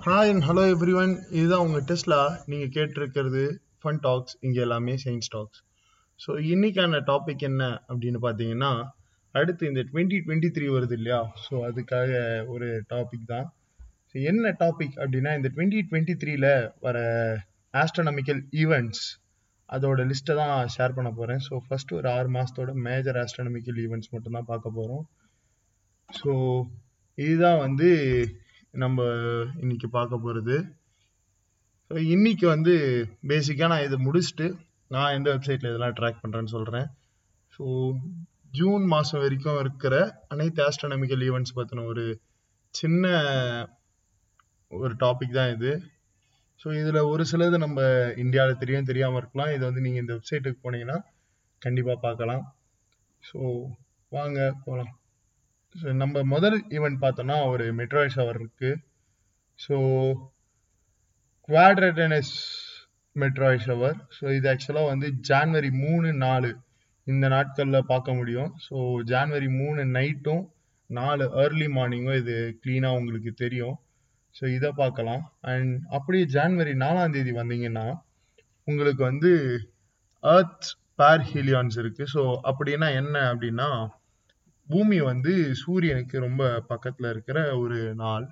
Hi and hello everyone இதுதான் உங்கள் டெஸ்ட்லா நீங்கள் கேட்டிருக்கிறது ஃபன் டாக்ஸ் இங்கே எல்லாமே சயின்ஸ் டாக்ஸ் ஸோ இன்னைக்கான டாபிக் என்ன அப்படின்னு பார்த்தீங்கன்னா அடுத்து இந்த டுவெண்ட்டி டுவெண்ட்டி த்ரீ வருது இல்லையா? ஸோ அதுக்காக ஒரு டாபிக் தான். ஸோ என்ன டாபிக் அப்படின்னா இந்த டுவெண்ட்டி டுவெண்ட்டி த்ரீல வர ஆஸ்ட்ரானமிக்கல் ஈவெண்ட்ஸ் அதோட லிஸ்ட்டை தான் ஷேர் பண்ண போகிறேன் ஸோ ஃபர்ஸ்ட் ஒரு ஆறு மாதத்தோட மேஜர் ஆஸ்ட்ரானமிக்கல் ஈவெண்ட்ஸ் மட்டும்தான் பார்க்க போகிறோம் ஸோ இதுதான் வந்து நம்ம இன்னைக்கு பார்க்க போகிறது ஸோ இன்னைக்கு வந்து பேசிக்காக நான் இதை முடிச்சுட்டு நான் எந்த வெப்சைட்டில் இதெல்லாம் ட்ராக் பண்ணுறேன்னு சொல்கிறேன் ஸோ ஜூன் மாதம் வரைக்கும் இருக்கிற அனைத்து ஆஸ்ட்ரானமிக்கல் ஈவெண்ட்ஸ் பற்றின ஒரு சின்ன ஒரு டாபிக் தான் இது. ஸோ இதில் ஒரு சிலது நம்ம இந்தியாவில் தெரியும் தெரியாமல் இருக்கலாம். இது வந்து நீங்கள் இந்த வெப்சைட்டுக்கு போனீங்கன்னா கண்டிப்பாக பார்க்கலாம். ஸோ வாங்க போகலாம் ஸோ நம்ம முதல் ஈவெண்ட் பார்த்தோம்னா ஒரு மெட்ராய்ட் ஷவர் இருக்கு. So quadrantids meteor shower so இது ஆக்சுவலாக வந்து ஜான்வரி மூணு நாலு இந்த நாட்களில் பார்க்க முடியும். ஸோ ஜான்வரி மூணு நைட்டும் நாலு ஏர்லி மார்னிங்கும் இது க்ளீனாக உங்களுக்கு தெரியும். ஸோ இதை பார்க்கலாம். அண்ட் அப்படியே ஜான்வரி நாலாம் தேதி வந்தீங்கன்னா உங்களுக்கு வந்து அர்த் பேர் ஹீலியான்ஸ் இருக்குது ஸோ அப்படின்னா என்ன அப்படின்னா பூமி வந்து சூரியனுக்கு ரொம்ப பக்கத்தில் இருக்கிற ஒரு நாள்.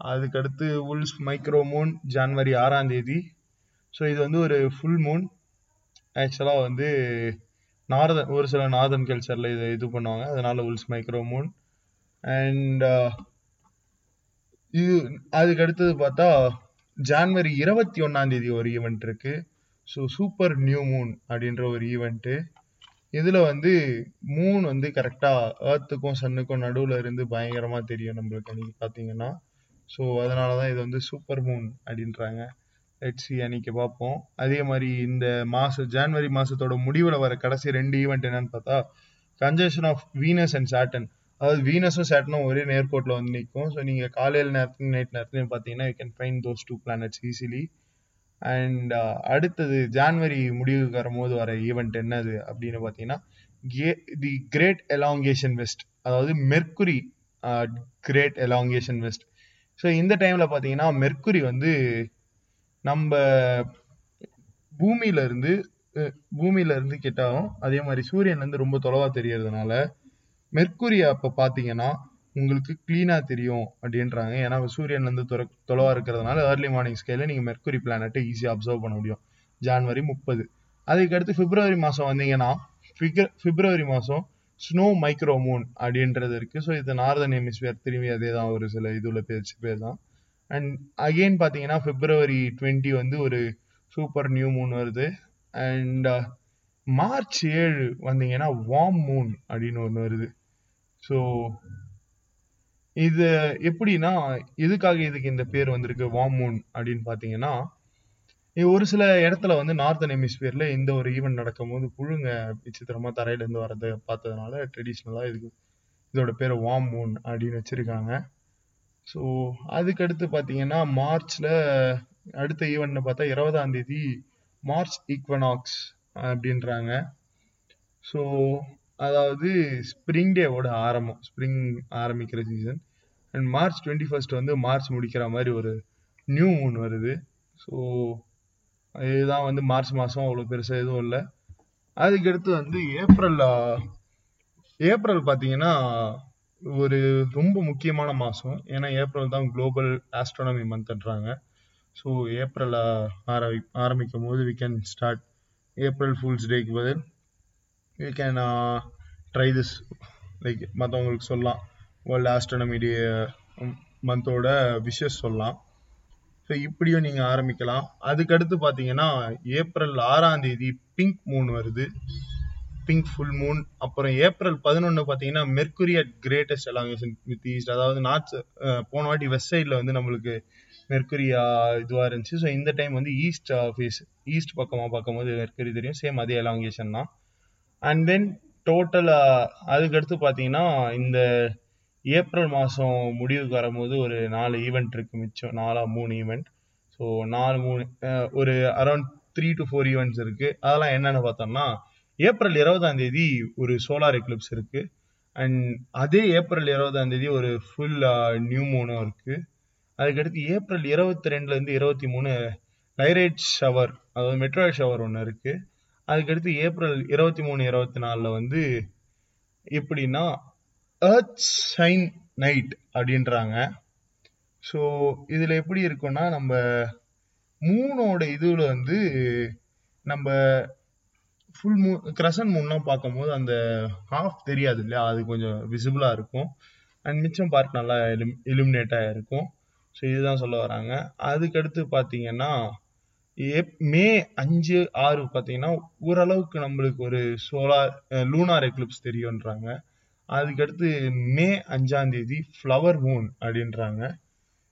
அதுக்கடுத்து உல்ஸ் மைக்ரோ மூன் ஜான்வரி ஆறாம் தேதி. ஸோ இது வந்து ஒரு ஃபுல் மூன் ஆக்சுவலாக வந்து நார்தன் ஒரு சில நார்தன் கல்ச்சரில் இதை இது பண்ணுவாங்க. அதனால உல்ஸ் மைக்ரோ மூன். அண்ட் uh, இது அதுக்கு அடுத்தது பார்த்தா ஜான்வரி இருபத்தி ஒன்றாந்தேதி ஒரு ஈவெண்ட் இருக்கு. ஸோ சூப்பர் நியூ மூன் அப்படின்ற ஒரு ஈவெண்ட்டு இதுல வந்து மூன் வந்து கரெக்டா ஏர்த்துக்கும் சன்னுக்கும் நடுவுல இருந்து பயங்கரமா தெரியும் நம்மளுக்கு. அன்னைக்கு பாத்தீங்கன்னா ஸோ அதனாலதான் இது வந்து சூப்பர் மூன் அப்படின்றாங்க. லெட்ஸி அன்னைக்கு பார்ப்போம். அதே மாதிரி இந்த மாசம் ஜான்வரி மாசத்தோட முடிவுல வர கடைசி ரெண்டு ஈவெண்ட் என்னன்னு பார்த்தா conjunction of Venus and Saturn அதாவது வீனஸும் சேட்டனும் ஒரே நேர்கோட்டில் வந்து நிற்கும் ஸோ நீங்கள் காலையில் நேரத்துலையும் நைட் நேரத்துலையும் பார்த்தீங்கன்னா you can find those two planets easily and uh, அடுத்தது ஜான்வரி முடிவுக்கு வரும்போது வர ஈவெண்ட் என்னது அப்படின்னு பார்த்தீங்கன்னா தி கிரேட் எலாங்கேஷன் வெஸ்ட் அதாவது Mercury great elongation west so இந்த டைமில் பார்த்தீங்கன்னா மெர்க்குரி வந்து நம்ம பூமியில இருந்து பூமியில இருந்து அதே மாதிரி சூரியன்லேருந்து ரொம்ப தொலைவாக தெரியறதுனால மெர்க்குரி அப்போ பார்த்தீங்கன்னா உங்களுக்கு க்ளீனாக தெரியும் அப்படின்றாங்க. ஏன்னா சூரியன் வந்து இருந்து தொலைவாக இருக்கிறதுனால ஏர்லி மார்னிங் ஸ்கேல நீங்கள் மெர்க்குரி பிளானட்டை ஈஸியாக அப்சர்வ் பண்ண முடியும். ஜான்வரி முப்பது. அதுக்கு அடுத்து பிப்ரவரி மாதம் வந்தீங்கன்னா பிப்ரவரி மாதம் ஸ்னோ மைக்ரோ மூன் அப்படின்றது இருக்குது ஸோ இது நார்தன் ஹெமிஸ்பியர் திரும்பி அதே தான் ஒரு சில இதில் பேச்சு பேர் தான். அண்ட் அகெயின் பார்த்தீங்கன்னா பிப்ரவரி டுவெண்ட்டி வந்து ஒரு சூப்பர் நியூ மூன் வருது. அண்ட் மார்ச் uh, ஏழு வந்தீங்கன்னா வார்ம் மூன் அப்படின்னு ஒன்று வருது. ஸோ இது எப்படின்னா எதுக்காக இதுக்கு இந்த பேர் வந்திருக்கு வார்ம் மூன் அப்படின்னு பார்த்தீங்கன்னா ஒரு சில இடத்துல வந்து நார்த்தன் ஹெமிஸ்பியர்ல இந்த ஒரு ஈவெண்ட் நடக்கும்போது புழுங்க விசித்திரமா தரையில இருந்து வரதை பார்த்ததுனால ட்ரெடிஷ்னலா இதுக்கு இதோட பேர் வார்ம் மூன் அப்படின்னு வச்சிருக்காங்க. ஸோ அதுக்கடுத்து பார்த்தீங்கன்னா மார்ச்ல அடுத்த ஈவெண்ட்னு பார்த்தா இருபதாம் தேதி மார்ச் ஈக்வனாக்ஸ் அப்படின்றாங்க. ஸோ அதாவது ஸ்ப்ரிங் டேவோட ஆரம்பம் ஸ்ப்ரிங் ஆரம்பிக்கிற season and March twenty first வந்து மார்ச் முடிக்கிற மாதிரி ஒரு நியூ மூன் வருது. ஸோ இதுதான் வந்து மார்ச் மாதம் அவ்வளோ பெருசாக எதுவும் இல்லை. அதுக்கடுத்து வந்து ஏப்ரல் ஏப்ரல் பார்த்தீங்கன்னா ஒரு ரொம்ப முக்கியமான மாதம் ஏன்னா ஏப்ரல் தான் குளோபல் ஆஸ்ட்ரானமி மந்த்ன்றாங்க ஸோ ஏப்ரல் ஆரம்பி ஆரம்பிக்கும் போது we can start April fools டேக்கு பதில் you can try this like மற்றவங்களுக்கு சொல்லலாம். வேர்ல்டு ஆஸ்ட்ரானமி டே மந்தோட விஷஸ் சொல்லலாம். ஸோ இப்படியும் நீங்கள் ஆரம்பிக்கலாம். அதுக்கடுத்து பார்த்தீங்கன்னா ஏப்ரல் ஆறாம் தேதி பிங்க் மூன் வருது. பிங்க் ஃபுல் மூன் அப்புறம் ஏப்ரல் பதினொன்று பார்த்தீங்கன்னா Mercury at greatest elongation with east அதாவது நார்த் uh, போன வாட்டி வெஸ்ட் சைடில் வந்து நம்மளுக்கு மெர்குரியா uh, இதுவாக இருந்துச்சு. ஸோ இந்த டைம் வந்து ஈஸ்ட் ஃபேஸ் ஈஸ்ட் பக்கமாக பார்க்கும்போது மெர்குரி தெரியும். சேம் அதே அலாங்கேஷன் தான். அண்ட் தென் டோட்டலாக அதுக்கடுத்து பார்த்தீங்கன்னா இந்த ஏப்ரல் மாதம் முடிவுக்கு வரும்போது ஒரு நாலு ஈவெண்ட் இருக்குது மிச்சம். நாலா மூணு ஈவெண்ட் ஸோ நாலு மூணு ஒரு around three to four events இருக்குது அதெல்லாம் என்னென்னு பார்த்தோம்னா ஏப்ரல் இருபதாம் தேதி ஒரு சோலார் எக்லிப்ஸ் இருக்குது அண்ட் அதே ஏப்ரல் இருபதாம் தேதி ஒரு ஃபுல் நியூ uh, மூனும் இருக்குது அதுக்கடுத்து ஏப்ரல் இருபத்தி ரெண்டுலேருந்து இருபத்தி மூணு லைரைட் ஷவர் அதாவது மெட்ராய்ட் ஷவர் ஒன்று இருக்குது அதுக்கடுத்து ஏப்ரல் இருபத்தி மூணு இருபத்தி நாலில் வந்து எப்படின்னா எர்த் ஷைன் நைட் அப்படின்றாங்க. ஸோ இதில் எப்படி இருக்கும்னா நம்ம மூணோட இதுல வந்து நம்ம ஃபுல் மூ கிரசன் மூன்லாம் பார்க்கும்போது அந்த ஹாஃப் தெரியாது இல்லையா அது கொஞ்சம் விசிபிளாக இருக்கும். அண்ட் மிச்சம் பார்ட் நல்லா எலும் எலிமினேட் இருக்கும். ஸோ இதுதான் சொல்ல வராங்க. அதுக்கடுத்து பார்த்தீங்கன்னா ஏப் மே அஞ்சு ஆறு பார்த்தீங்கன்னா ஓரளவுக்கு நம்மளுக்கு ஒரு சோலார் லூனார் எக்லிப்ஸ் தெரியுன்றாங்க அதுக்கடுத்து மே அஞ்சாம் தேதி ஃப்ளவர் மூன் அப்படின்றாங்க.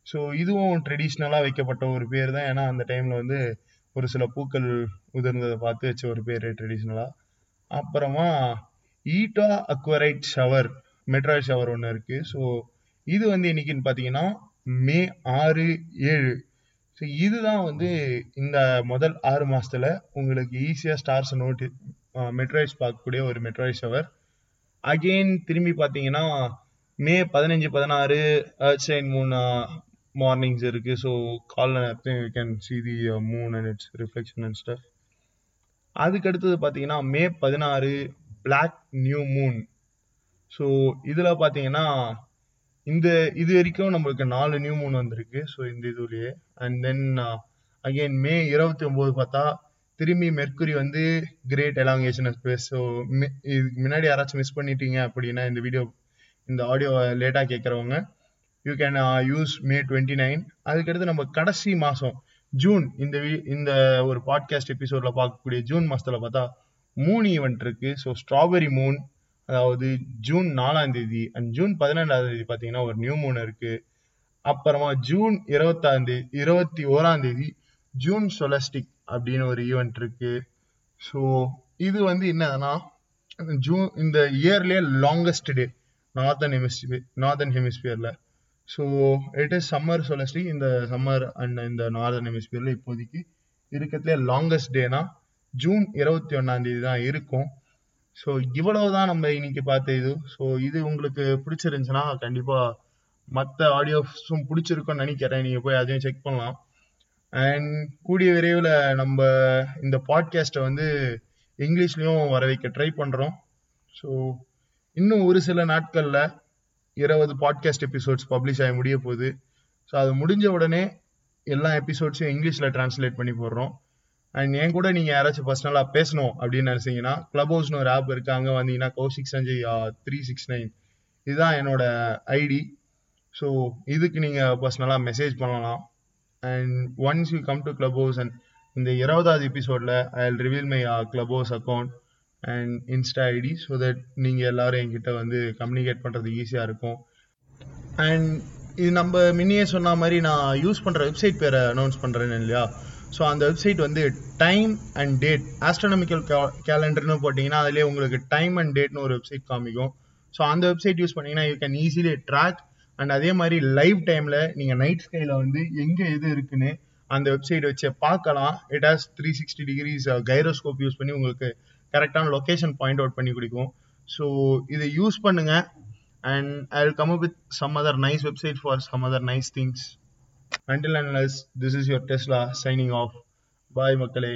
ஸோ இதுவும் ட்ரெடிஷ்னலாக வைக்கப்பட்ட ஒரு பேர் தான். ஏன்னா அந்த டைமில் வந்து ஒரு சில பூக்கள் உதிர்ந்ததை பார்த்து வச்ச ஒரு பேர் ட்ரெடிஷ்னலாக அப்புறமா Eta Aquariids shower meteor shower ஒன்று இருக்குது ஸோ இது வந்து என்னைக்குன்னு பார்த்தீங்கன்னா மே ஆறு ஏழு ஸோ இதுதான் வந்து இந்த முதல் ஆறு மாதத்தில் உங்களுக்கு ஈஸியாக ஸ்டார்ஸ் நோட்டி மெட்ராய்ஸ் பார்க்கக்கூடிய ஒரு மெட்ராய்ஸ் ஷவர் அகெயின் திரும்பி பார்த்தீங்கன்னா மே பதினஞ்சு பதினாறு சைன் மூணு மார்னிங்ஸ் இருக்கு. ஸோ கால் நேரத்தையும் you can see the moon and its reflection and stuff அதுக்கு அடுத்தது பார்த்தீங்கன்னா மே பதினாறு பிளாக் நியூ மூன் ஸோ இதில் பார்த்தீங்கன்னா இந்த இது வரைக்கும் நம்மளுக்கு நாலு நியூ மூன் வந்திருக்கு. ஸோ இந்த இதுலயே. அண்ட் தென் அகைன் மே இருபத்தி ஒன்பது பார்த்தா திரும்பி மெர்க்குரி வந்து கிரேட் எலாங்கேஷன் ஸ்பேஸ் ஸோ இதுக்கு முன்னாடி யாராச்சும் மிஸ் பண்ணிட்டீங்க அப்படின்னா இந்த வீடியோ இந்த ஆடியோ லேட்டாக கேட்குறவங்க you can use May twenty nine அதுக்கடுத்து நம்ம கடைசி மாதம் ஜூன் இந்த இந்த ஒரு பாட்காஸ்ட் எபிசோடில் பார்க்கக்கூடிய ஜூன் மாதத்தில் பார்த்தா மூணு ஈவெண்ட் இருக்கு. ஸோ ஸ்ட்ராபெரி மூன் அதாவது ஜூன் நாலாம் தேதி அண்ட் ஜூன் பதினெண்டாம் தேதி பார்த்தீங்கன்னா ஒரு நியூ மூன் இருக்கு. அப்புறமா ஜூன் இருபத்தாம் தேதி இருபத்தி ஓராம் தேதி ஜூன் சொலஸ்டிக் அப்படின்னு ஒரு ஈவெண்ட் இருக்கு. ஸோ இது வந்து என்னன்னா ஜூன் இந்த இயர்லேயே longest day northern hemisphere northern ஹெமிஸ்பியர்ல so it is summer solstice இந்த சம்மர் அண்ட் இந்த நார்தன் ஹெமிஸ்பியர்ல இப்போதைக்கு இருக்கிறதுலே லாங்கஸ்ட் டேனா ஜூன் இருபத்தி ஒன்னாம் தேதி தான் இருக்கும். ஸோ இவ்வளவுதான் நம்ம இன்னைக்கு பார்த்த இது. ஸோ இது உங்களுக்கு பிடிச்சிருந்துச்சுன்னா கண்டிப்பா மற்ற ஆடியோஸும் பிடிச்சிருக்கும்னு நினைக்கிறேன். நீங்க போய் அதையும் செக் பண்ணலாம். அண்ட் கூடிய விரைவில் நம்ம இந்த பாட்காஸ்ட்டை வந்து இங்கிலீஷ்லையும் வர வைக்க ட்ரை பண்ணுறோம் ஸோ இன்னும் ஒரு சில நாட்களில் இருபது பாட்காஸ்ட் எபிசோட்ஸ் பப்ளிஷ் ஆகி முடிய போகுது. ஸோ அது முடிஞ்ச உடனே எல்லா எபிசோட்ஸையும் இங்கிலீஷில் டிரான்ஸ்லேட் பண்ணி போடுறோம். அண்ட் என் கூட நீங்கள் யாராச்சும் பர்சனலாக பேசணும் அப்படின்னு நினச்சிங்கன்னா கிளப் ஹவுஸ்னு ஒரு ஆப் இருக்கு. அங்கே வந்தீங்கன்னா Kaushik Sanjay three six nine இதுதான் என்னோட ஐடி ஸோ இதுக்கு நீங்கள் பர்சனலாக மெசேஜ் பண்ணலாம். And once you come to club house and இந்த இருபதாவது எபிசோடில் I will reveal my club house account and insta ID so that நீங்கள் எல்லாரும் என்கிட்ட வந்து கம்யூனிகேட் பண்ணுறது ஈஸியாக இருக்கும். அண்ட் இது நம்ம முன்னையே சொன்ன மாதிரி நான் யூஸ் பண்ணுற வெப்சைட் பேரை அனௌன்ஸ் பண்ணுறேன்னு இல்லையா? ஸோ அந்த வெப்சைட் வந்து டைம் அண்ட் டேட் ஆஸ்ட்ரானமிக்கல் கேலண்டர்னு போட்டிங்கன்னா அதிலே உங்களுக்கு டைம் அண்ட் டேட்னு ஒரு வெப்சைட் காமிக்கும். ஸோ அந்த வெப்சைட் யூஸ் பண்ணீங்கன்னா you can easily track and அதே மாதிரி லைவ் டைமில் நீங்கள் நைட் ஸ்கைல வந்து எங்கே எது இருக்குன்னு அந்த வெப்சைட் வச்சு பார்க்கலாம். It has three sixty degrees gyroscope use பண்ணி உங்களுக்கு கரெக்டான லொக்கேஷன் பாயிண்ட் அவுட் பண்ணி கொடுக்கும். ஸோ இதை யூஸ் பண்ணுங்கள் and I will come up with some other nice website for some other nice things until and this is your Tesla signing off bye மக்களே